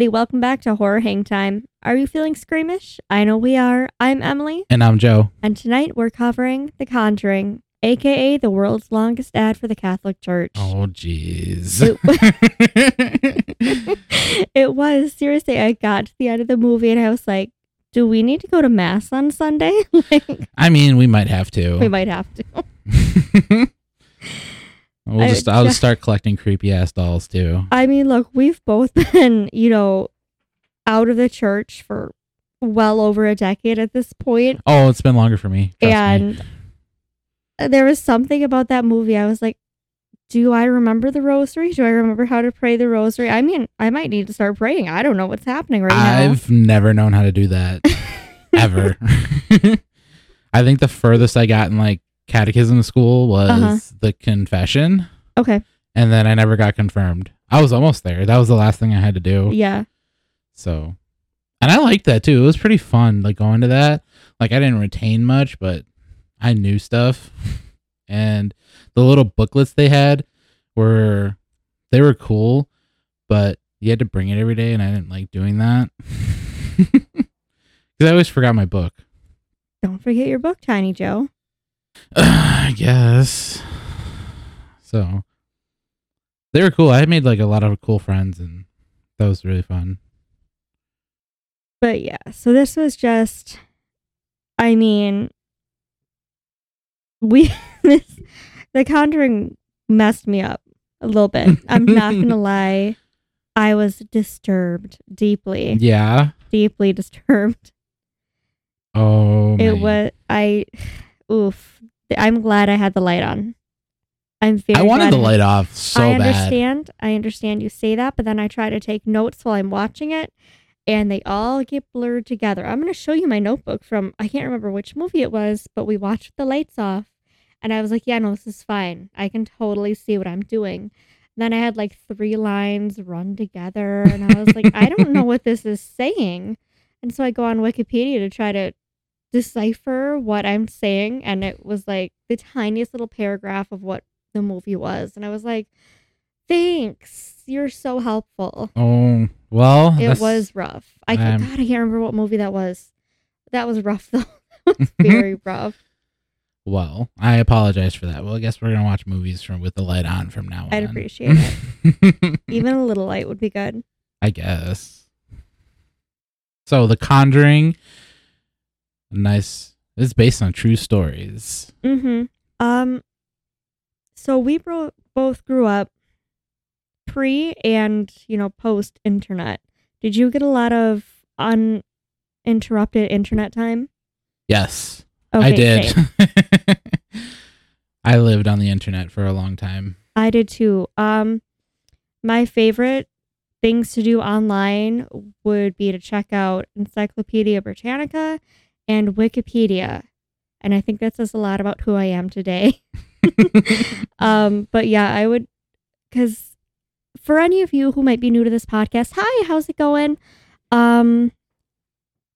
everybody. Welcome back to Horror Hang Time. Are you feeling squeamish? I know we are. I'm Emily, And I'm Joe. and tonight we're covering The Conjuring, aka the world's longest ad for the Catholic Church. Oh, jeez. it was seriously. I got to the end of the movie and I was like, "Do we need to go to mass on Sunday? like, I mean, we might have to. we might have to." We'll I just, I'll just- just start collecting creepy ass dolls too. I mean, look, we've both been, you know, out of the church for well over a decade at this point, Oh, it's been longer for me. Trust me. and there was something about that movie. I was like, "Do I remember the rosary? Do I remember how to pray the rosary?" I mean, I might need to start praying. I don't know what's happening right now. I've never known how to do that ever. I think the furthest I got in like catechism school was Uh-huh. the confession, Okay, and then I never got confirmed. I was almost there. That was the last thing I had to do. yeah. So, and I liked that too. It was pretty fun, like going to that. Like I didn't retain much, but I knew stuff. And the little booklets they had were they were cool, but you had to bring it every day, and I didn't like doing that because I always forgot my book. Don't forget your book, Tiny Joe. I guess. So they were cool. I made like a lot of cool friends, and that was really fun. But yeah, so this was just, I mean, we, this, The Conjuring messed me up a little bit. I'm not going to lie. I was disturbed deeply, Yeah. deeply disturbed. Oh. It man. was, I, oof. I'm glad I had the light on. I'm very I wanted the light off so I bad. understand. I understand you say that, but then I try to take notes while I'm watching it, and they all get blurred together. I'm going to show you my notebook from I can't remember which movie it was, but we watched the lights off, and I was like, "Yeah, no, this is fine. I can totally see what I'm doing." then I had like three lines run together, and I was like, "I don't know what this is saying," and so I go on Wikipedia to try to decipher what I'm saying, and it was like the tiniest little paragraph of what the movie was. And I was like, thanks. You're so helpful. Oh well, It was rough. I um, God, I can't remember what movie that was. That was rough though. that was very rough. well. I apologize for that. Well, I guess we're gonna watch movies from with the light on from now on. I'd appreciate it. Even a little light would be good. I guess. So, The Conjuring, nice. It's based on true stories. Mm-hmm. Um, so we bro- both grew up pre and you know post internet. Did you get a lot of uninterrupted internet time? Yes, Okay, I did. I lived on the internet for a long time. I did too. Um, my favorite things to do online would be to check out Encyclopedia Britannica and Wikipedia, and I think that says a lot about who I am today. um, but yeah, I would, because for any of you who might be new to this podcast, hi, how's it going? Um,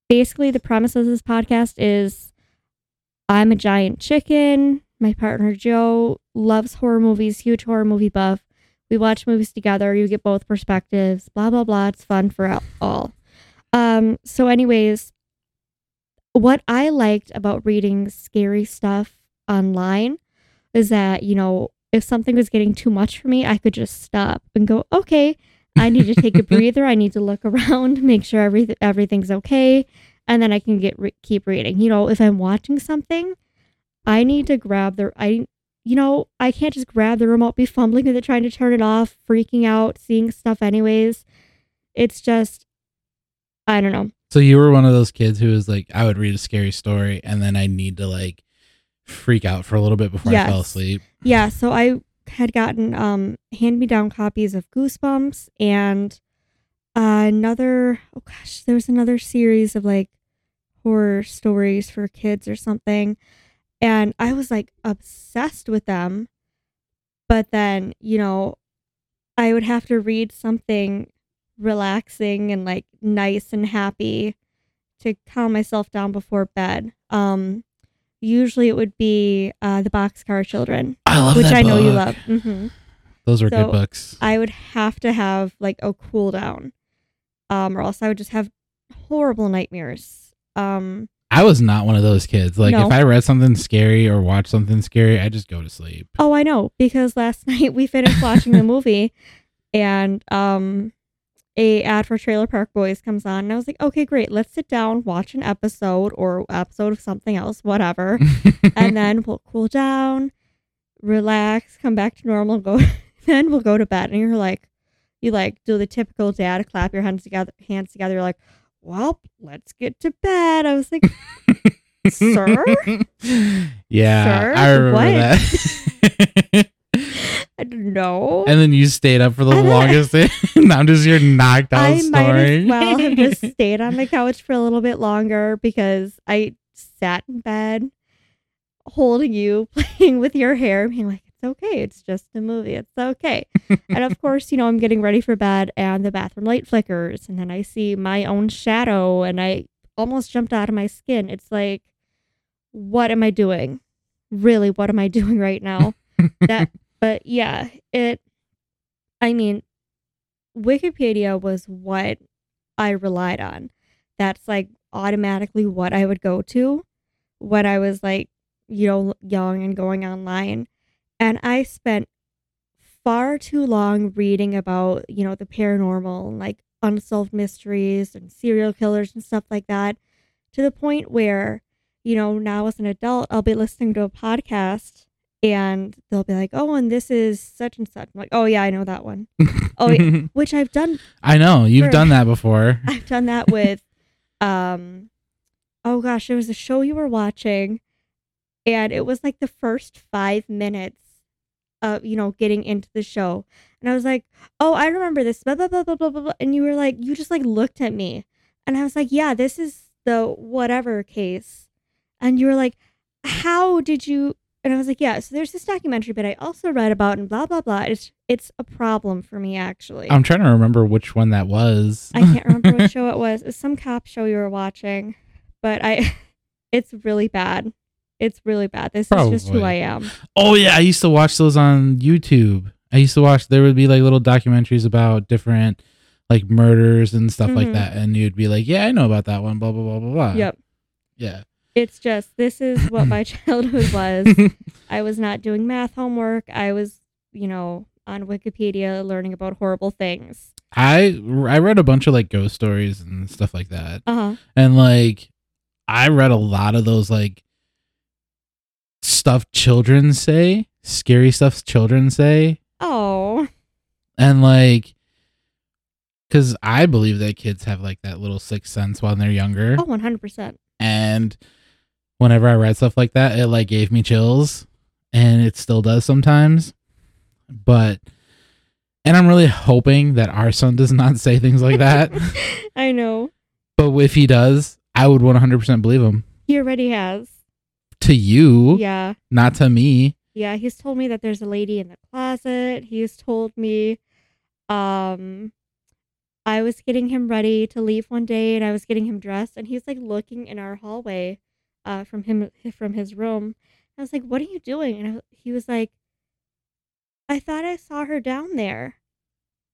basically, the premise of this podcast is I'm a giant chicken. My partner Joe loves horror movies, huge horror movie buff. We watch movies together. You get both perspectives. Blah blah blah. It's fun for all. Um. So, anyways, what I liked about reading scary stuff online is that you know if something was getting too much for me, I could just stop and go, okay, I need to take a breather. I need to look around, make sure everything everything's okay, and then I can get re- keep reading. You know, if I'm watching something, I need to grab the I you know, I can't just grab the remote, be fumbling with it, trying to turn it off, freaking out, seeing stuff anyways. It's just I don't know. So you were one of those kids who was like, I would read a scary story and then I need to like freak out for a little bit before I fell asleep. Yeah, so I had gotten um hand me down copies of Goosebumps and uh, another oh gosh, there was another series of like horror stories for kids or something. And I was like obsessed with them. But then, you know, I would have to read something relaxing and like nice and happy to calm myself down before bed. Um usually it would be uh the Boxcar Children I love which I know you love. hmm Those are So, good books. I would have to have like a cool down. um, or else I would just have horrible nightmares. Um, I was not one of those kids. Like No. if I read something scary or watched something scary, I just go to sleep. oh, I know because last night we finished watching the movie, and um, a ad for Trailer Park Boys comes on, and I was like, okay, great, let's sit down, watch an episode or episode of something else, whatever, and then we'll cool down, relax, come back to normal, go, then we'll go to bed, and you're like, you like do the typical dad, clap your hands together, hands together, you're like, well, let's get to bed. I was like, Sir? yeah, Sir? I remember What? that. I don't know. and then you stayed up for the longest. and I'm just here knocked out I might snoring. as well have just stayed on the couch for a little bit longer because I sat in bed holding you, playing with your hair, being like, it's okay. It's just a movie. It's okay. and of course, you know, I'm getting ready for bed and the bathroom light flickers. And then I see my own shadow and I almost jumped out of my skin. It's like, what am I doing? Really, what am I doing right now? that but yeah it i mean wikipedia was what i relied on. That's like automatically what i would go to when i was like you know young and going online. And i spent far too long reading about you know the paranormal like unsolved mysteries and serial killers and stuff like that to the point where you know now as an adult i'll be listening to a podcast and they'll be like, "Oh, and this is such and such." I'm like, "Oh yeah, I know that one." Oh, yeah. which I've done. I know you've Sure. done that before. I've done that with, um, oh gosh, it was a show you were watching, and it was like the first five minutes of you know getting into the show, and I was like, "Oh, I remember this." Blah blah blah blah blah. blah. And you were like, you just like looked at me, and I was like, "Yeah, this is the whatever case," and you were like, "How did you?" And I was like, "Yeah." So there's this documentary, but I also read about and blah blah blah. It's it's a problem for me actually. I'm trying to remember which one that was. I can't remember what show it was. It was some cop show you were watching, but I, it's really bad. It's really bad. This is just who I am. Oh yeah, I used to watch those on YouTube. I used to watch. There would be like little documentaries about different like murders and stuff like Mhm. that, and you'd be like, "Yeah, I know about that one." Blah blah blah blah blah. Yep. Yeah. It's just this is what my childhood was. I was not doing math homework. I was, you know, on Wikipedia learning about horrible things. I I read a bunch of like ghost stories and stuff like that, Uh huh. and like I read a lot of those like stuff children say, scary stuff children say, Oh, and like because I believe that kids have like that little sixth sense when they're younger. Oh, oh, one hundred percent. and whenever I read stuff like that, it like gave me chills, and it still does sometimes. But and I'm really hoping that our son does not say things like that. I know. but if he does, I would 100% believe him. He already has. To you, Yeah. not to me. Yeah, he's told me that there's a lady in the closet. He's told me um I was getting him ready to leave one day and I was getting him dressed and he's like looking in our hallway uh from him from his room. I was like, "What are you doing?" And I, he was like, "I thought I saw her down there."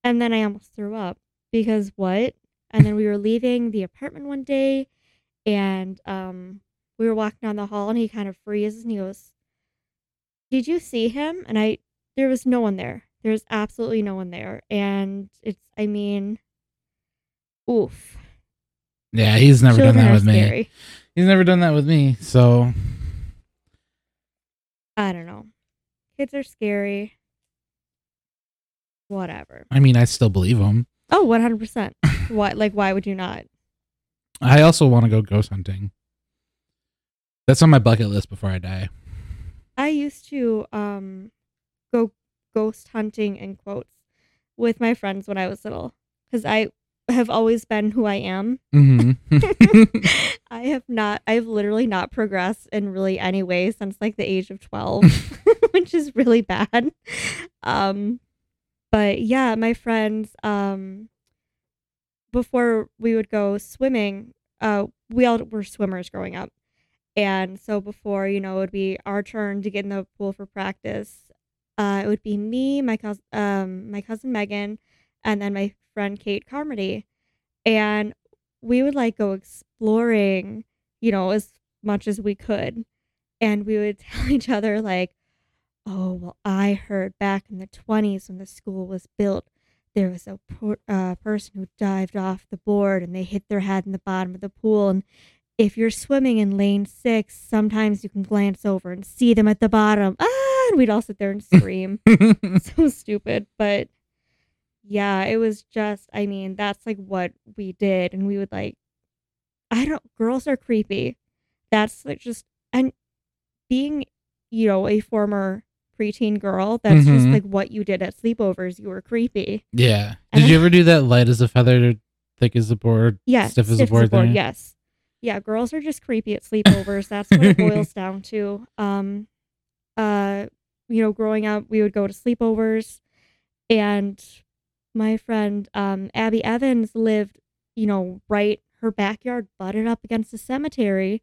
And then I almost threw up because what? And then we were leaving the apartment one day and um we were walking down the hall and he kind of freezes and he goes, did you see him? And I, there was no one there. There was absolutely no one there. And it's, I mean, oof. Yeah, he's never Children done that with me. He's never done that with me. So I don't know. Kids are scary. Whatever. I mean, I still believe him. Oh, 100%. Why, like, why would you not? I also want to go ghost hunting. That's on my bucket list before I die. I used to um go ghost hunting in quotes with my friends when I was little because I have always been who I am. hmm I have not, I've literally not progressed in really any way since like the age of 12, which is really bad. Um, but yeah, my friends, um, before we would go swimming, uh, we all were swimmers growing up. And so before, you know, it would be our turn to get in the pool for practice. Uh, it would be me, my cousin, um, my cousin Megan, and then my friend Kate Carmody. and we would like go exploring, you know, as much as we could. And we would tell each other, like, oh, well, I heard back in the 20s when the school was built, there was a por- uh, person who dived off the board and they hit their head in the bottom of the pool. And if you're swimming in lane six, sometimes you can glance over and see them at the bottom. Ah, and we'd all sit there and scream. so stupid. But yeah, it was just, I mean, that's like what we did. And we would like, I don't, girls are creepy. That's like just, and being, you know, a former preteen girl, that's just Mhm. like what you did at sleepovers. You were creepy. yeah. And Did you ever do that light as a feather, thick as a board? Yes. Stiff as a board thing? Yes. Yeah, girls are just creepy at sleepovers. That's what it boils down to. Um uh you know, growing up we would go to sleepovers and my friend um Abby Evans lived, you know, right her backyard butted up against the cemetery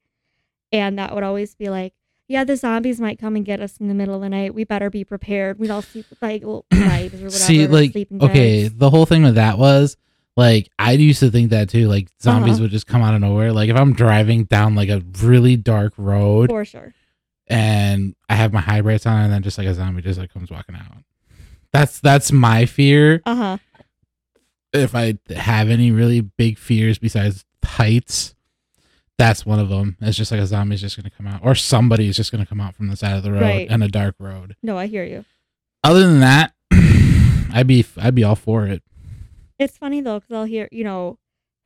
and that would always be like yeah, the zombies might come and get us in the middle of the night. We better be prepared. We'd all sleep with like little knives or whatever. See, like, okay, bags. the whole thing with that was like I used to think that too. Like zombies Uh-huh. would just come out of nowhere. Like if I'm driving down like a really dark road for sure. and I have my high brights on, and then just like a zombie just like comes walking out. That's that's my fear. Uh huh. If I have any really big fears besides heights, that's one of them. It's just like a zombie's just gonna come out, or somebody's just gonna come out from the side of the road Right. and a dark road. No, I hear you. Other than that, I'd be I'd be all for it. It's funny though, because I'll hear, you know,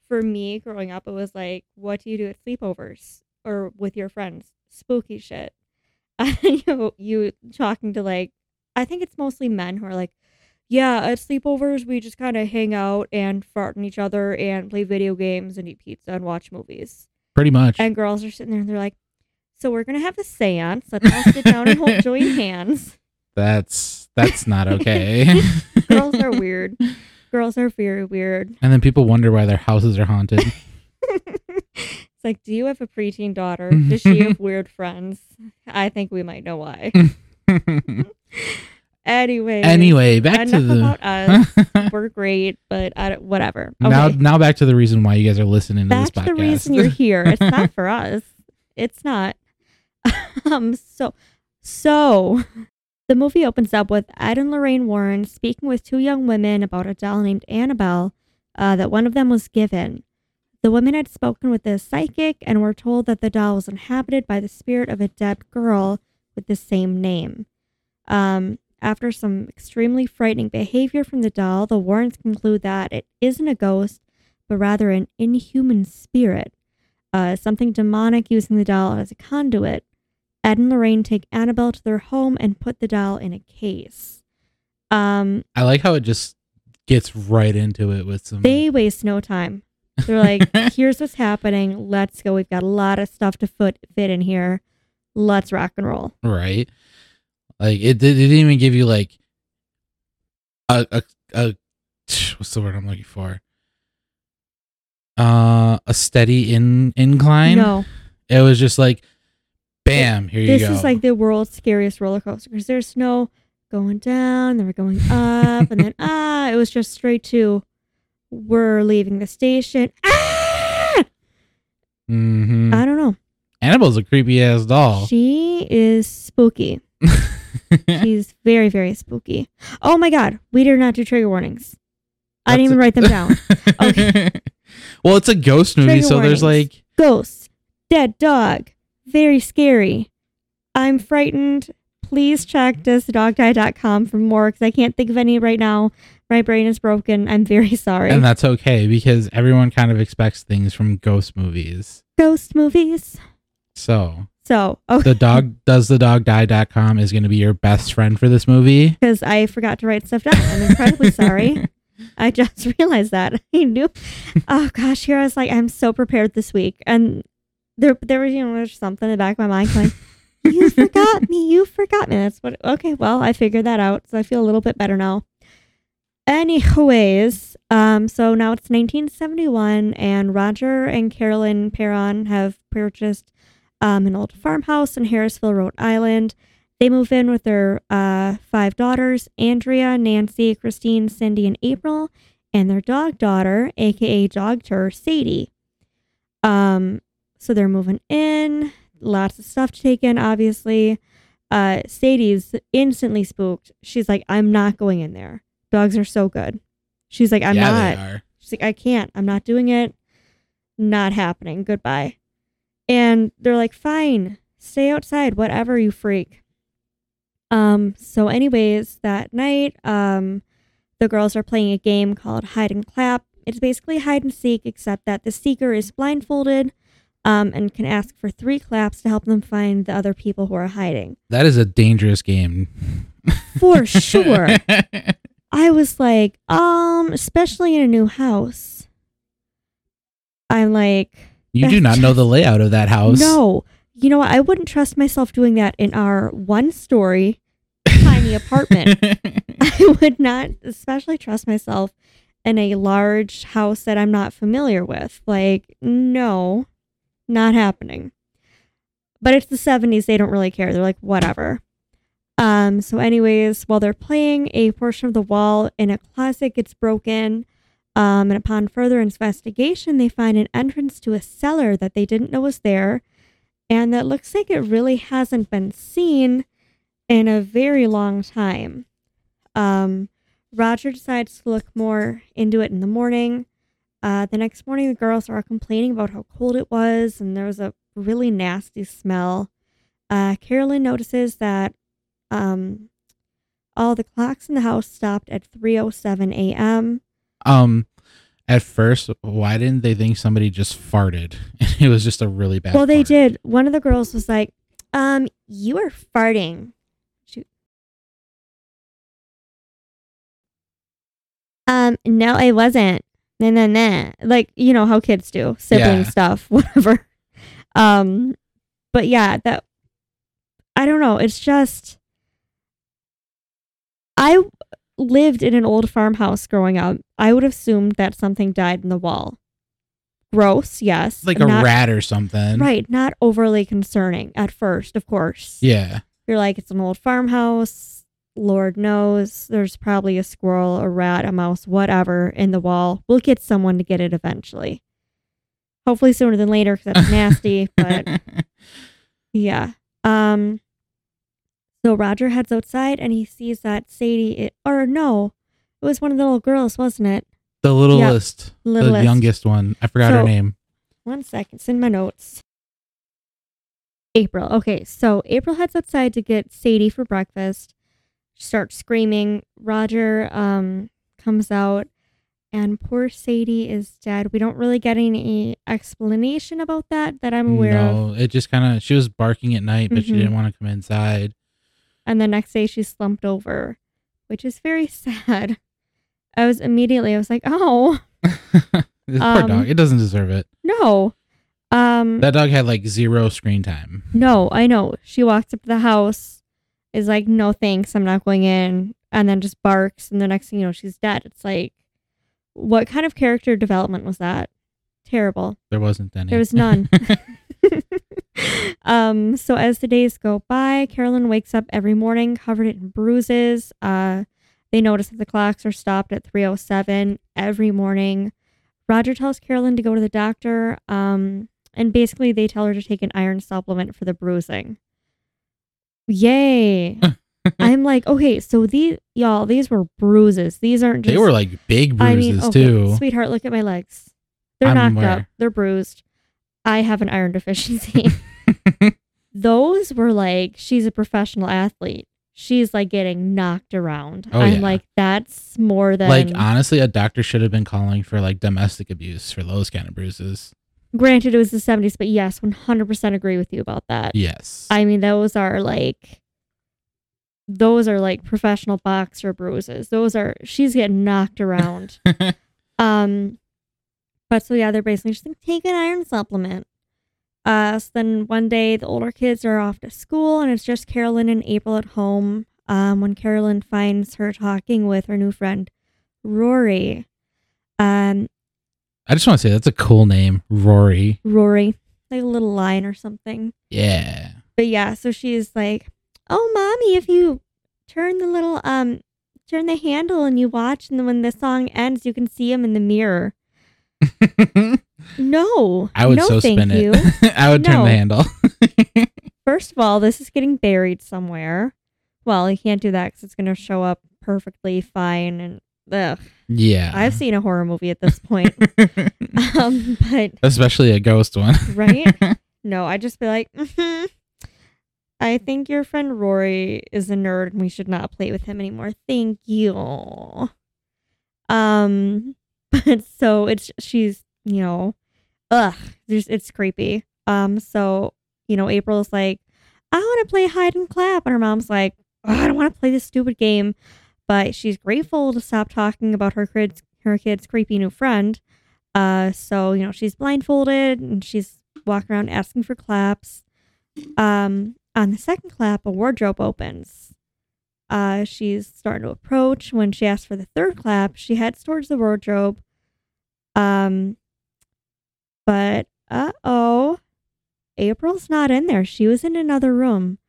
for me growing up, it was like, what do you do at sleepovers or with your friends? Spooky shit. you know, you talking to like, I think it's mostly men who are like, yeah, at sleepovers, we just kind of hang out and fart on each other and play video games and eat pizza and watch movies. Pretty much. And girls are sitting there and they're like, so we're going to have a seance. Let's all sit down and hold join hands. That's that's not okay. Girls are weird. Girls are very weird. and then people wonder why their houses are haunted. it's like, do you have a preteen daughter? Does she have weird friends? I think we might know why. Anyway. anyway, back to the about us. We're great, but I don't, whatever. Okay. now now back to the reason why you guys are listening to Back this to podcast. the reason you're here. It's not for us. It's not. um. So, so the movie opens up with Ed and Lorraine Warren speaking with two young women about a doll named Annabelle uh, that one of them was given. The women had spoken with the psychic and were told that the doll was inhabited by the spirit of a dead girl with the same name. Um, after some extremely frightening behavior from the doll, the Warrens conclude that it isn't a ghost, but rather an inhuman spirit, uh, something demonic using the doll as a conduit. Ed and Lorraine take Annabelle to their home and put the doll in a case. Um, I like how it just gets right into it with some they waste no time. They're like, here's what's happening. Let's go. We've got a lot of stuff to fit, fit in here. Let's rock and roll. right. Like it, it didn't even give you like a a a what's the word I'm looking for? Uh, a steady in incline. No, It was just like, bam, here you this is like the world's scariest roller coaster because there's no going down, then we're going up, and then ah, it was just straight to we're leaving the station. Ah, hmm I don't know. Annabelle's a creepy ass doll. She is spooky. She's very, very spooky. Oh my god, we did not do trigger warnings. I didn't even write them down. Okay. well, it's a ghost movie, Trigger so there's like Ghosts, dead dog, very scary. I'm frightened. Please check doesthedogdie.com for more because I can't think of any right now. My brain is broken. I'm very sorry. and that's okay because everyone kind of expects things from ghost movies. Ghost movies. So So, oh, the dog does the dog die.com is going to be your best friend for this movie. because I forgot to write stuff down. I'm incredibly sorry. I just realized that. I knew. Oh gosh, here I was like, I'm so prepared this week, and there, there was you know, there's something in the back of my mind going, "You forgot me. You forgot me." That's what. Okay, well, I figured that out, so I feel a little bit better now. Anyways, um, so now it's 1971, and Roger and Carolyn Perron have purchased um, an old farmhouse in Harrisville, Rhode Island. They move in with their uh, five daughters Andrea, Nancy, Christine, Cindy, and April. and their dog daughter, aka dog tour, Sadie. Um, so they're moving in, lots of stuff to take in, obviously. Uh, Sadie's instantly spooked. She's like, I'm not going in there. Dogs are so good. She's like, I'm yeah, not. She's like, I can't. I'm not doing it. Not happening. Goodbye. And they're like, fine, stay outside, whatever, you freak. Um, so anyways, that night, um, the girls are playing a game called hide and clap. It's basically hide and seek, except that the seeker is blindfolded um, and can ask for three claps to help them find the other people who are hiding. That is a dangerous game. For sure. I was like, um, especially in a new house. I'm like, You do not know the layout of that house. no, you know what? I wouldn't trust myself doing that in our one story tiny apartment. I would not, especially trust myself in a large house that I'm not familiar with. Like, no, not happening. But it's the 70s. They don't really care. They're like, whatever. Um, so, anyways, while they're playing, a portion of the wall in a closet gets broken. Um, and upon further investigation, they find an entrance to a cellar that they didn't know was there. And that looks like it really hasn't been seen in a very long time. Um, Roger decides to look more into it in the morning. Uh, the next morning, the girls are complaining about how cold it was, and there was a really nasty smell. Uh, Carolyn notices that um, all the clocks in the house stopped at 3:07 a.m. Um, at first, why didn't they think somebody just farted? it was just a really bad. Well, they fart. did. One of the girls was like, "Um, you were farting." Shoot. Um, no, I wasn't. Nah, nah, nah. Like you know how kids do, sibling Yeah. stuff, whatever. Um, but yeah, that I don't know. It's just I lived in an old farmhouse growing up. I would have assumed that something died in the wall. Gross, yes. like a not- rat or something. Right, not overly concerning at first, of course. Yeah. You're like, it's an old farmhouse. Lord knows there's probably a squirrel, a rat, a mouse, whatever in the wall. We'll get someone to get it eventually. Hopefully sooner than later because that's nasty. But yeah. Um. So Roger heads outside and he sees that Sadie, it, or no, it was one of the little girls, wasn't it? the littlest, the Littlest. youngest one. I forgot her name. One second, it's in my notes. April. Okay, so April heads outside to get Sadie for breakfast. She starts screaming. Roger um comes out, and poor Sadie is dead. We don't really get any explanation about that that I'm aware of. No, it just kind of she was barking at night, but she Mhm. didn't want to come inside. And the next day she slumped over, which is very sad. I was immediately I was like, oh this poor Um, dog. It doesn't deserve it. no. Um That dog had like zero screen time. No, I know. She walks up to the house, is like, no thanks, I'm not going in, and then just barks, and the next thing you know, she's dead. It's like, what kind of character development was that? Terrible. There wasn't any. There was none. um, so as the days go by, Carolyn wakes up every morning covered in bruises. Uh, they notice that the clocks are stopped at 307 every morning. Roger tells Carolyn to go to the doctor. Um, and basically they tell her to take an iron supplement for the bruising. Yay. I'm like, okay, so these y'all, these were bruises. These aren't just they were like big I bruises mean, okay, too. sweetheart, look at my legs. They're I'm knocked up. They're bruised. I have an iron deficiency. Those were like she's a professional athlete. She's like getting knocked around. Oh, I'm yeah. like that's more than like honestly, a doctor should have been calling for like domestic abuse for those kind of bruises. granted it was the 70s, but yes, 100% agree with you about that. Yes. I mean, those are like those are like professional boxer bruises. Those are she's getting knocked around. Um, but so yeah, they're basically just like take an iron supplement. Uh, so then one day the older kids are off to school and it's just Carolyn and April at home. Um, when Carolyn finds her talking with her new friend Rory. Um, I just want to say that's a cool name, Rory. Rory, like a little line or something. Yeah. But yeah, so she's like, "Oh, mommy, if you turn the little um turn the handle and you watch, and then when the song ends, you can see him in the mirror. No, I would no, so spin you. it. I would turn the handle. First of all, this is getting buried somewhere. Well, you can't do that because it's going to show up perfectly fine. And ugh, yeah. I've seen a horror movie at this point. um, but Especially a ghost one. right? No, I just be like, "Mhm. I think your friend Rory is a nerd and we should not play with him anymore. Thank you. Um, but so it's she's you know, ugh, there's it's creepy. Um, so you know, April's like, I want to play hide and clap, and her mom's like, I don't want to play this stupid game, but she's grateful to stop talking about her kids, her kid's creepy new friend. Uh, so you know, she's blindfolded and she's walking around asking for claps. Um, on the second clap, a wardrobe opens. Uh, she's starting to approach. When she asks for the third clap, she heads towards the wardrobe. Um, but uh oh, April's not in there. She was in another room.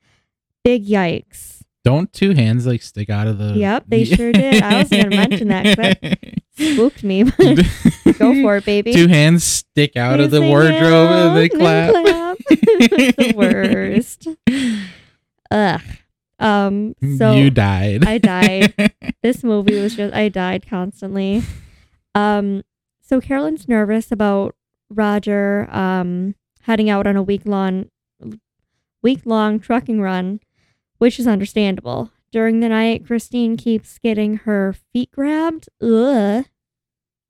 Big yikes. Don't two hands like stick out of the. Yep, they sure did. I was gonna mention that that Spooked me, go for it, baby. Two hands stick out of the wardrobe and they clap. clap. the worst. Ugh. Um. So you died. I died. this movie was just I died constantly. Um so Carolyn's nervous about Roger um heading out on a week long week long trucking run, which is understandable. During the night, Christine keeps getting her feet grabbed. Ugh.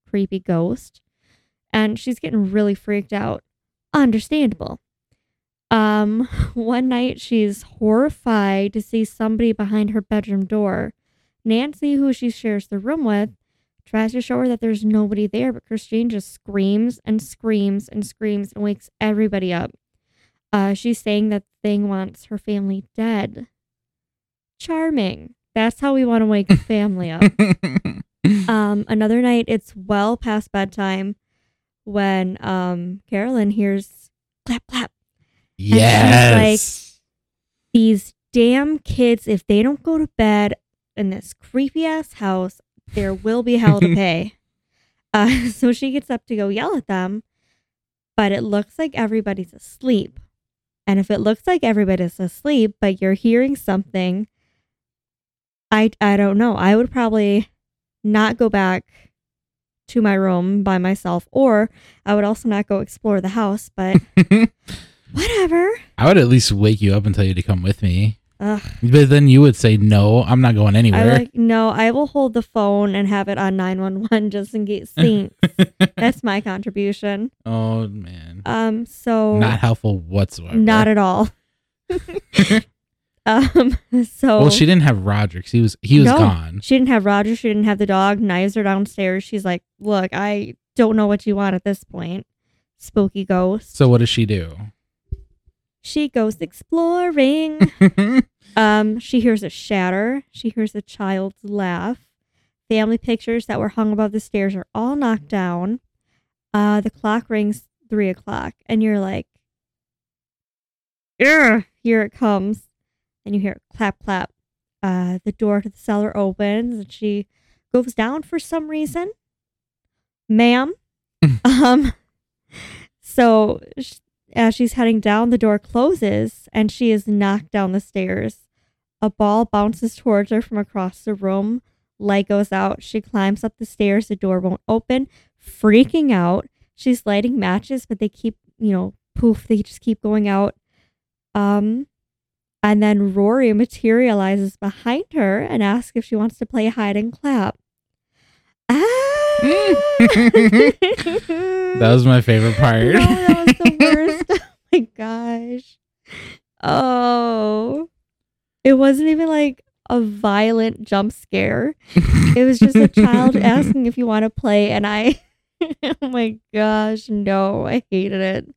Creepy ghost. And she's getting really freaked out. Understandable. Um, one night she's horrified to see somebody behind her bedroom door. Nancy, who she shares the room with, tries to show her that there's nobody there, but Christine just screams and screams and screams and wakes everybody up. Uh, she's saying that the thing wants her family dead. Charming. That's how we want to wake the family up. Um, another night, it's well past bedtime when um Carolyn hears clap clap. Yes. Like these damn kids, if they don't go to bed in this creepy ass house, there will be hell to pay. Uh, so she gets up to go yell at them, but it looks like everybody's asleep. And if it looks like everybody's asleep, but you're hearing something, I I don't know. I would probably not go back to my room by myself, or I would also not go explore the house. But whatever. I would at least wake you up and tell you to come with me. Ugh. But then you would say, no, I'm not going I anywhere. like no. I will hold the phone and have it on nine one one just in case sinks. That's my contribution. oh, man. Um. So Not helpful whatsoever. not at all. um. So well, she didn't have Roger 'cause he was, he was No. gone. She didn't have Roger. She didn't have the dog. Knives are downstairs. She's like, look, I don't know what you want at this point. Spooky ghost. So what does she do? She goes exploring. Um, she hears a shatter. She hears a child's laugh. Family pictures that were hung above the stairs are all knocked down. Uh, the clock rings three o'clock, and you're like, "Ugh!" Here it comes, and you hear clap, clap. Uh, the door to the cellar opens, and she goes down for some reason. Ma'am, um, so as she's heading down, the door closes and she is knocked down the stairs. A ball bounces towards her from across the room. Light goes out. She climbs up the stairs. The door won't open. Freaking out. She's lighting matches, but they keep, you know, poof, they just keep going out. Um, and then Rory materializes behind her and asks if she wants to play hide and clap. Ah! that was my favorite part. No, that was the worst. oh my gosh. Oh. It wasn't even like a violent jump scare. It was just a child asking if you want to play, and I, oh my gosh, no, I hated it.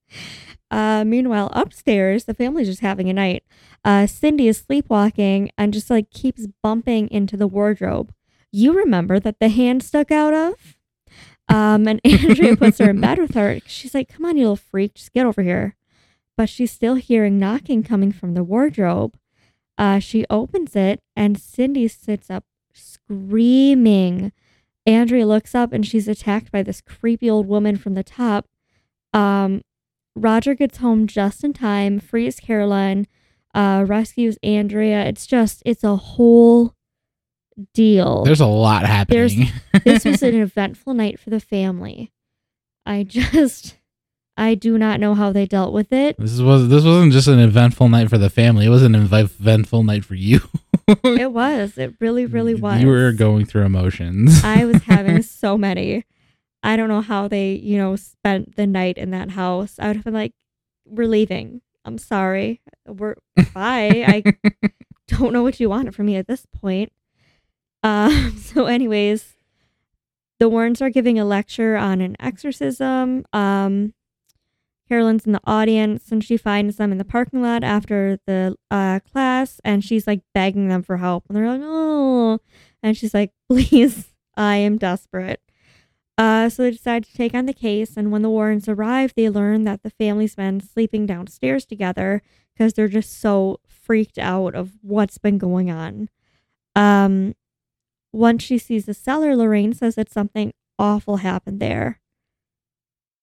Uh, meanwhile, upstairs, the family's just having a night. Uh, Cindy is sleepwalking and just like keeps bumping into the wardrobe. You remember that the hand stuck out of? Um, and Andrea puts her in bed with her. She's like, Come on, you little freak, just get over here. But she's still hearing knocking coming from the wardrobe. Uh, she opens it, and Cindy sits up screaming. Andrea looks up and she's attacked by this creepy old woman from the top. Um, Roger gets home just in time, frees Caroline, uh, rescues Andrea. It's just, it's a whole deal. There's a lot happening. this was an eventful night for the family. I just, I do not know how they dealt with it. this was this wasn't just an eventful night for the family. It was an eventful night for you. It was. It really, really was. You were going through emotions. I was having so many. I don't know how they, you know, spent the night in that house. I would have been like, "We're leaving. I'm sorry. We're bye. I don't know what you wanted from me at this point." Um. So, anyways, the Warrens are giving a lecture on an exorcism. Um. Carolyn's in the audience and she finds them in the parking lot after the uh, class and she's like begging them for help. And they're like, oh. And she's like, please, I am desperate. Uh, so they decide to take on the case. And when the Warrens arrive, they learn that the family's been sleeping downstairs together because they're just so freaked out of what's been going on. Um, once she sees the cellar, Lorraine says that something awful happened there.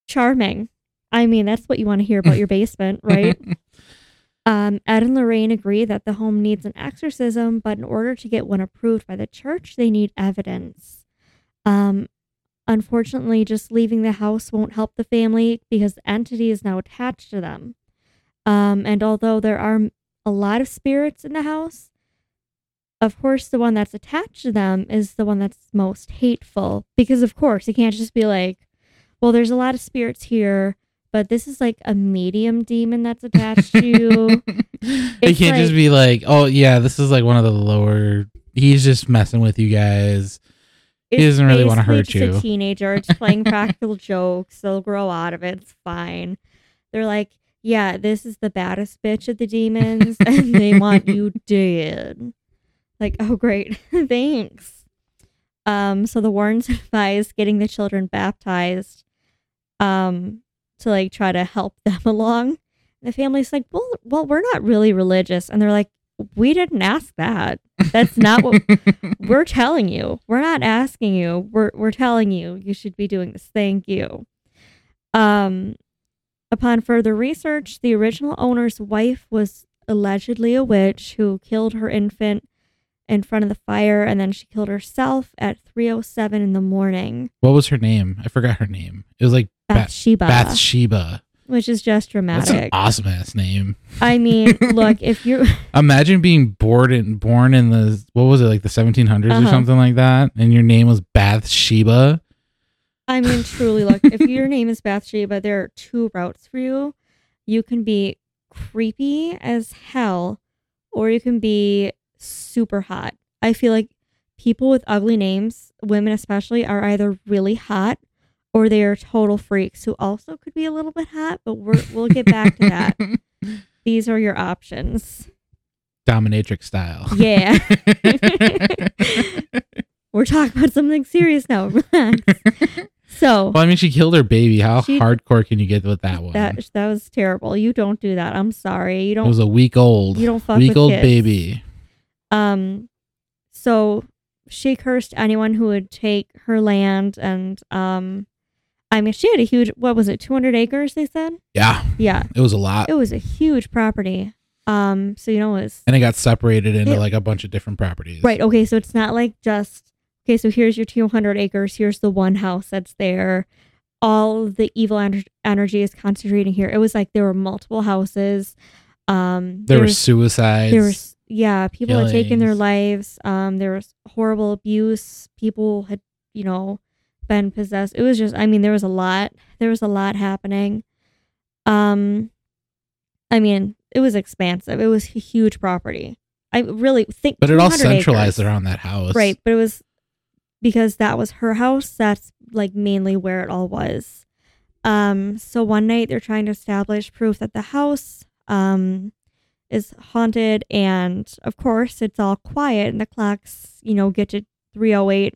Charming. I mean, that's what you want to hear about your basement, right? Um, Ed and Lorraine agree that the home needs an exorcism, but in order to get one approved by the church, they need evidence. Um, unfortunately, just leaving the house won't help the family because the entity is now attached to them. Um, and although there are a lot of spirits in the house, of course, the one that's attached to them is the one that's most hateful. Because, of course, it can't just be like, well, there's a lot of spirits here, but this is like a medium demon that's attached to you. it can't just be like, oh yeah, this is like one of the lower. He's just messing with you guys. He doesn't really wanna hurt just you. A teenager, it's playing practical jokes. They'll grow out of it. It's fine. They're like, yeah, this is the baddest bitch of the demons, and they want you dead. Like, oh great, thanks. Um, so the Warrens advise getting the children baptized, um, to like try to help them along. The family's like, well, well, we're not really religious, and they're like, we didn't ask that. That's not what we're telling you. We're not asking you. We're we're telling you you should be doing this. Thank you. Um upon further research, the original owner's wife was allegedly a witch who killed her infant in front of the fire and then she killed herself at 307 in the morning. What was her name? I forgot her name. It was like Bathsheba, Bathsheba. which is just That's an dramatic. awesome ass name. I mean, look, if you're Imagine being born in born in the what was it like the 1700s or Uh-huh. something like that, and your name was Bathsheba. I mean, truly, look, if your name is Bathsheba, there are two routes for you. You can be creepy as hell, or you can be super hot. I feel like people with ugly names, women especially, are either really hot or they are total freaks who also could be a little bit hot, but we're, we'll get back to that. These are your options. Dominatrix style. Yeah. We're talking about something serious now. Relax. So, well, I mean, she killed her baby. How She- hardcore can you get with that one? That that was terrible. You don't do that. I'm sorry. You don't. It was a week old. you don't fuck week with old kids. baby. Um, so she cursed anyone who would take her land, and um, I mean, she had a huge. What was it? 200 acres. They said. Yeah, Yeah, it was a lot, it was a huge property. Um, so you know it was and it got separated into It- like a bunch of different properties. right. Okay, so it's not like just okay. So here's your 200 acres. Here's the one house that's there. All the evil ener- energy is concentrating here. It was like there were multiple houses. Um, There were was- suicides. there was yeah people had taken their lives um there was horrible abuse people had you know been possessed. It was just i mean there was a lot there was a lot happening. Um i mean it was expansive. It was a huge property. I really think but it all centralized acres. around that house. right but it was because that was her house that's like mainly where it all was. Um so one night they're trying to establish proof that the house um is haunted and of course it's all quiet and the clocks you know get to 308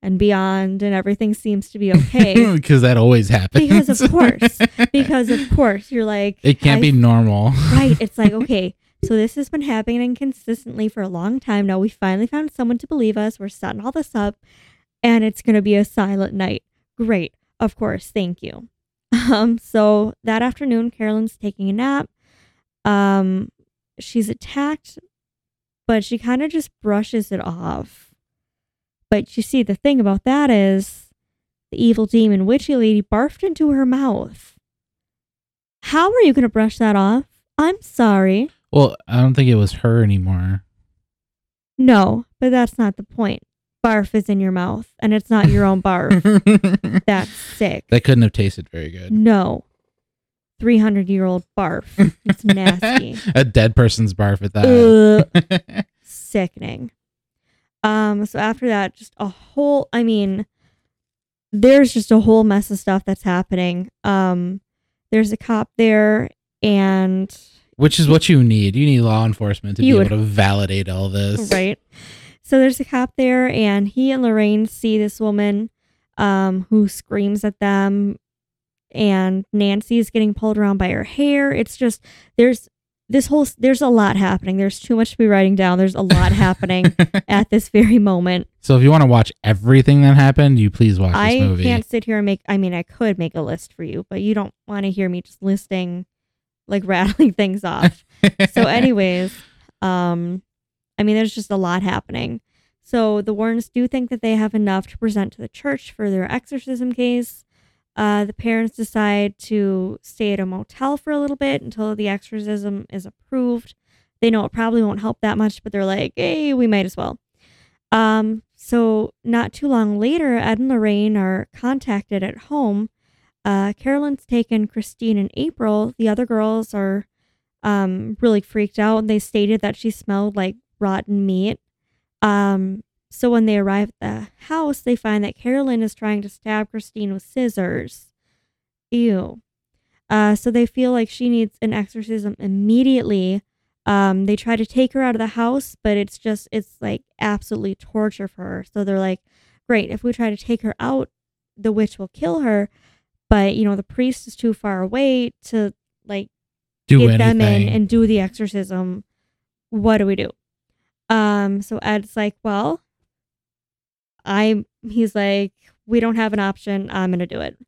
and beyond and everything seems to be okay because that always happens. Because of course. because of course you're like it can't be normal. right it's like okay So this has been happening consistently for a long time now. We finally found someone to believe us. We're setting all this up, and it's going to be a silent night. Great. Of course. Thank you. Um, so that afternoon, Carolyn's taking a nap. Um, she's attacked, but she kind of just brushes it off. But you see, the thing about that is the evil demon witchy lady barfed into her mouth. How are you going to brush that off? I'm sorry. Well, I don't think it was her anymore. No, but that's not the point. Barf is in your mouth, and it's not your own barf. That's sick. that couldn't have tasted very good. No. 300 year old barf. It's nasty. A dead person's barf at that. Ugh, sickening. Um, so after that, just a whole I mean, there's just a whole mess of stuff that's happening. Um, there's a cop there and Which is what you need. You need law enforcement to be would- able to validate all this. right. So there's a cop there, and he and Lorraine see this woman um, who screams at them, and Nancy is getting pulled around by her hair. It's just there's this whole there's a lot happening. There's too much to be writing down. There's a lot happening at this very moment. so if you want to watch everything that happened, you please watch this I movie. can't sit here and make. I mean, I could make a list for you, but you don't want to hear me just listing, like rattling things off. so anyways um i mean there's just a lot happening so the warrens do think that they have enough to present to the church for their exorcism case uh, the parents decide to stay at a motel for a little bit until the exorcism is approved they know it probably won't help that much but they're like hey we might as well um so not too long later ed and lorraine are contacted at home uh, carolyn's taken christine and april the other girls are um, really freaked out. They stated that she smelled like rotten meat. Um, so when they arrive at the house, they find that Carolyn is trying to stab Christine with scissors. Ew. Uh, so they feel like she needs an exorcism immediately. Um, they try to take her out of the house, but it's just, it's like absolutely torture for her. So they're like, great, if we try to take her out, the witch will kill her. But, you know, the priest is too far away to like Do get anything. them in and do the exorcism. What do we do? Um, so Ed's like, well, I he's like, we don't have an option. I'm gonna do it.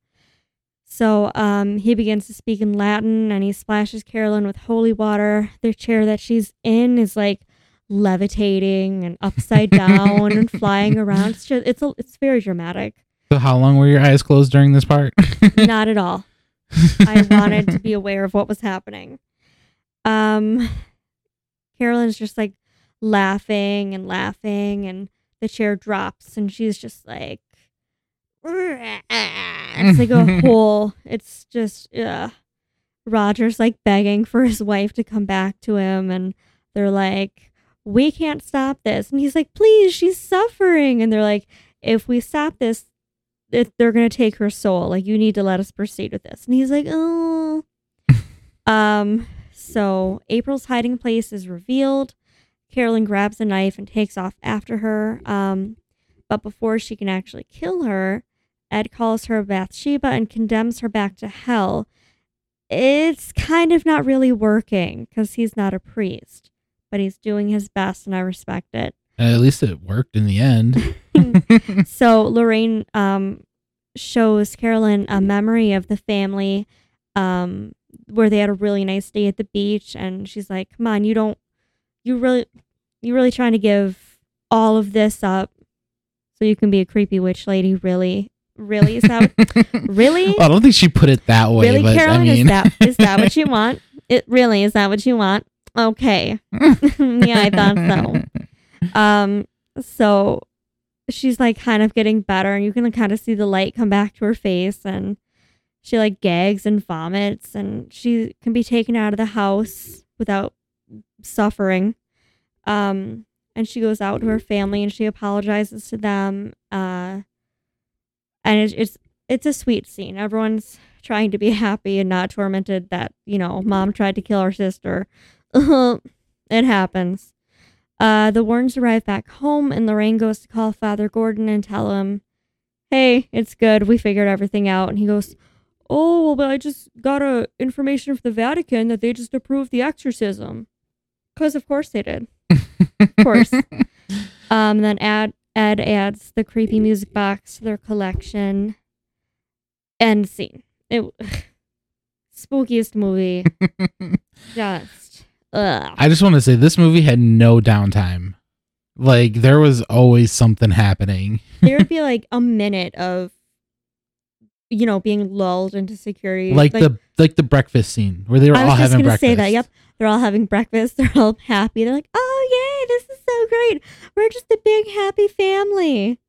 So um, he begins to speak in Latin and he splashes Carolyn with holy water. The chair that she's in is like levitating and upside down and flying around. It's just it's a, it's very dramatic. so how long were your eyes closed during this part? Not at all. I wanted to be aware of what was happening. Um, Carolyn's just like laughing and laughing, and the chair drops, and she's just like, it's like a whole. It's just, uh, Roger's like begging for his wife to come back to him, and they're like, we can't stop this, and he's like, please, she's suffering, and they're like, if we stop this, it, they're gonna take her soul. Like you need to let us proceed with this. And he's like, oh. um. So April's hiding place is revealed. Carolyn grabs a knife and takes off after her. Um, but before she can actually kill her, Ed calls her Bathsheba and condemns her back to hell. It's kind of not really working because he's not a priest, but he's doing his best, and I respect it. At least it worked in the end. so Lorraine um, shows Carolyn a memory of the family um, where they had a really nice day at the beach, and she's like, "Come on, you don't, you really, you really trying to give all of this up so you can be a creepy witch lady? Really, really is that really?" Well, I don't think she put it that way, really, but Carolyn, I mean, is that is that what you want? It really is that what you want? Okay, yeah, I thought so. Um, so she's like kind of getting better, and you can kind of see the light come back to her face, and she like gags and vomits, and she can be taken out of the house without suffering. Um, and she goes out to her family and she apologizes to them. Uh, and it's it's it's a sweet scene. Everyone's trying to be happy and not tormented that you know mom tried to kill her sister. it happens. Uh, the Warrens arrive back home, and Lorraine goes to call Father Gordon and tell him, "Hey, it's good. We figured everything out." And he goes, "Oh, well, but I just got a information from the Vatican that they just approved the exorcism." Because of course they did. Of course. um, then add Ed adds the creepy music box to their collection. End scene. It spookiest movie. Just ugh. I just want to say this movie had no downtime. Like there was always something happening. there would be like a minute of you know being lulled into security. Like, the like the breakfast scene where they were I all was just having gonna breakfast. say that. Yep, they're all having breakfast. They're all happy. They're like, "Oh yay, this is so great. We're just a big happy family."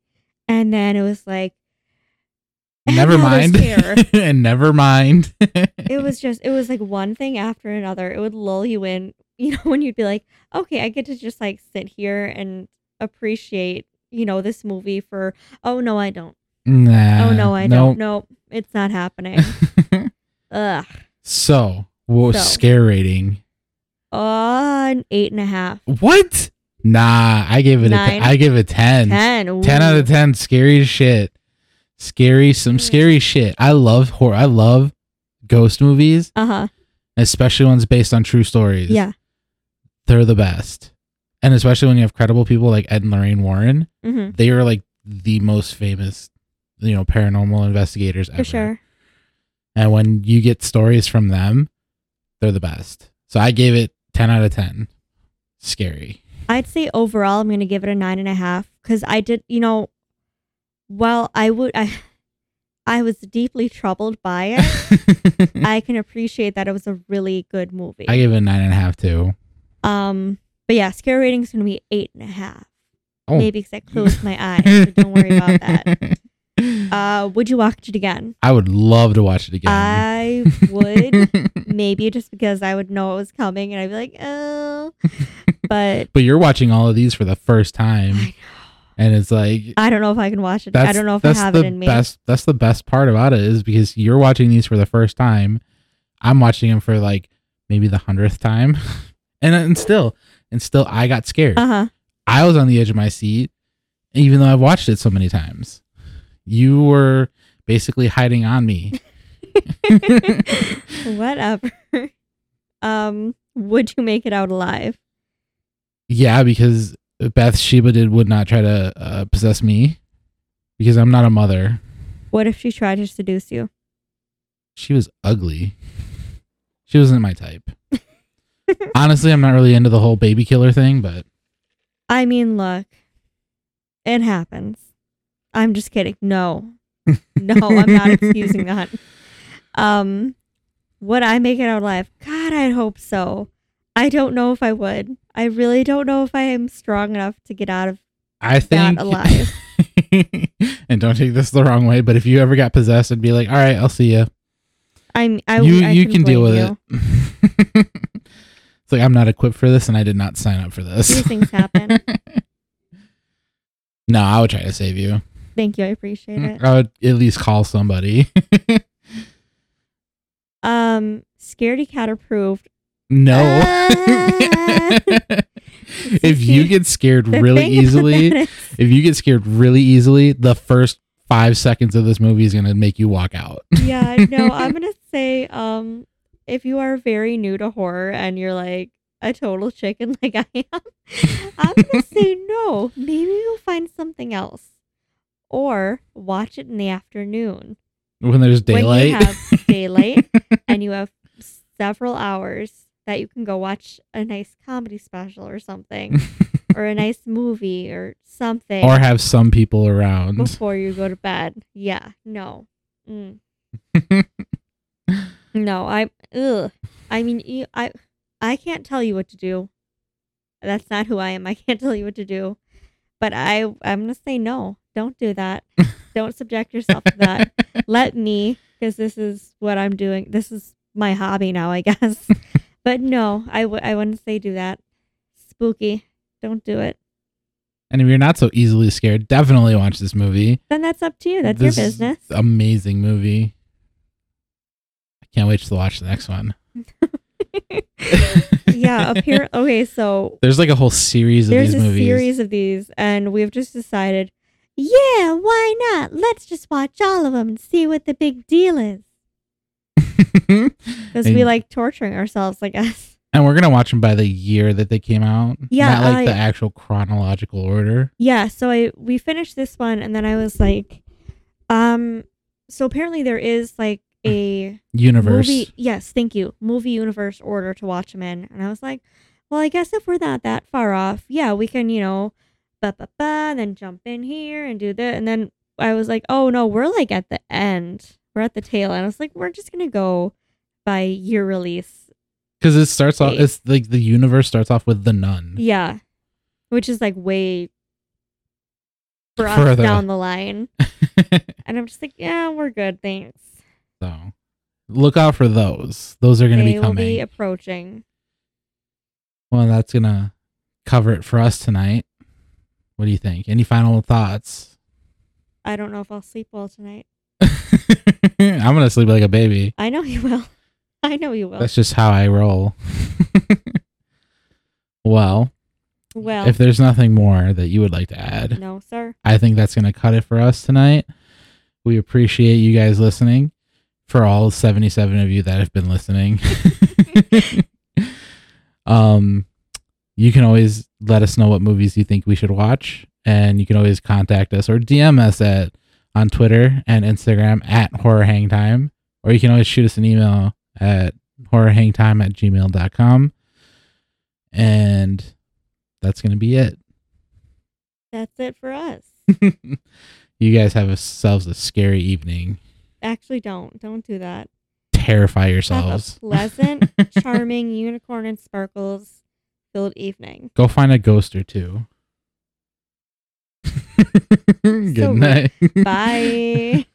And then it was like, Never mind. and never mind. it was just it was like one thing after another. It would lull you in, you know, when you'd be like, "Okay, I get to just like sit here and appreciate." You know this movie for oh no I don't nah. oh no I nope. don't no it's not happening ugh so, what was So. scare rating? Oh an eight and a half. What? Nah, I give it. A Nine. t- I give it 10. ten. 10 out of 10 scary as shit. Scary some Mm. scary shit. I love horror i love ghost movies uh huh especially ones based on true stories. Yeah. They're the best. And especially when you have credible people like ed and lorraine warren hmm they are like the most famous you know paranormal investigators ever. for sure. And when you get stories from them they're the best. So i gave it 10 out of 10 scary. I'd say overall I'm gonna give it a nine and a half because I did you know while I would I I was deeply troubled by it. I can appreciate that it was a really good movie. I gave it a nine and a half too. Um but yeah scare rating's gonna be eight and a half. Oh. maybe because I closed my eyes so don't worry about that uh would you watch it again I would love to watch it again. I would maybe just because I would know it was coming and I'd be like, oh. But but you're watching all of these for the first time, and it's like I don't know if I can watch it. I don't know if I have it in me. best. That's the best part about it is because you're watching these for the first time. I'm watching them for like maybe the hundredth time, and and still and still I got scared. Uh huh. I was on the edge of my seat, even though I've watched it so many times. You were basically hiding on me. Whatever. Um, would you make it out alive? yeah, because Bathsheba did would not try to uh, possess me because I'm not a mother. What if she tried to seduce you? she was ugly. She wasn't my type. Honestly, I'm not really into the whole baby killer thing, but I mean, look, it happens. I'm just kidding. No, no, I'm not excusing that. Um, would I make it out alive? God, I hope so. I don't know if I would. I really don't know if I am strong enough to get out of I think that alive. and don't take this the wrong way, but if you ever got possessed, I'd be like, "All right, I'll see you. I'm. I, you I you can deal with blame it." it's like I'm not equipped for this, and I did not sign up for this. These things happen. no, I would try to save you. Thank you. I appreciate it. I would at least call somebody. Um, Scaredy Cat approved. no. Ah. if you get scared really easily, if you get scared really easily, the first five seconds of this movie is gonna make you walk out. yeah, no, I'm gonna say, um, if you are very new to horror and you're like a total chicken like I am, I'm gonna say no. Maybe you'll find something else, or watch it in the afternoon when there's daylight. when you have daylight and you have several hours that you can go watch a nice comedy special or something, or a nice movie or something. or have some people around. before you go to bed. Yeah, no. Mm. no, I ugh. I mean, you- I I can't tell you what to do. That's not who I am. I can't tell you what to do. But I I'm going to say no. Don't do that. Don't subject yourself to that. Let me because this is what I'm doing. This is my hobby now, I guess. but no, I w- I wouldn't say do that. Spooky. Don't do it. and if you're not so easily scared, definitely watch this movie. Then that's up to you. That's This your business. Amazing movie. I can't wait to watch the next one. yeah, appear okay, so There's like a whole series of these movies. there's these a movies. series of these and we've just decided, yeah, why not? Let's just watch all of them and see what the big deal is. Because we like torturing ourselves, I guess. And we're gonna watch them by the year that they came out. Yeah, not like I- the actual chronological order. Yeah, so I we finished this one and then I was like um so apparently there is like a Universe. movie yes, thank you. Movie universe order to watch them in. And I was like, well, I guess if we're not that far off, yeah, we can, you know, ba ba ba then jump in here and do that and then I was like, "Oh no, we're like at the end. We're at the tail end." I was like, "We're just going to go by year release." Because it starts off. It's like the universe starts off with the nun. Yeah. Which is like way Further. down the line. And I'm just like, yeah, we're good, thanks. so look out for those. Those are gonna they be will coming. be approaching. well, that's gonna cover it for us tonight. What do you think? Any final thoughts? I don't know if I'll sleep well tonight. I'm gonna sleep like a baby. I know you will. I know you will. That's just how I roll. well, well, if there's nothing more that you would like to add, no, sir. I think that's going to cut it for us tonight. We appreciate you guys listening. For all 77 of you that have been listening. um you can always let us know what movies you think we should watch and you can always contact us or DM us at on Twitter and Instagram at horror hang time or you can always shoot us an email at horrorhangtime at gmail.com and that's going to be it. That's it for us. you guys have yourselves a scary evening. Actually, don't. Don't do that. Terrify yourselves. pleasant, charming, unicorn and sparkles filled evening. Go find a ghost or two. Good So night. Bye.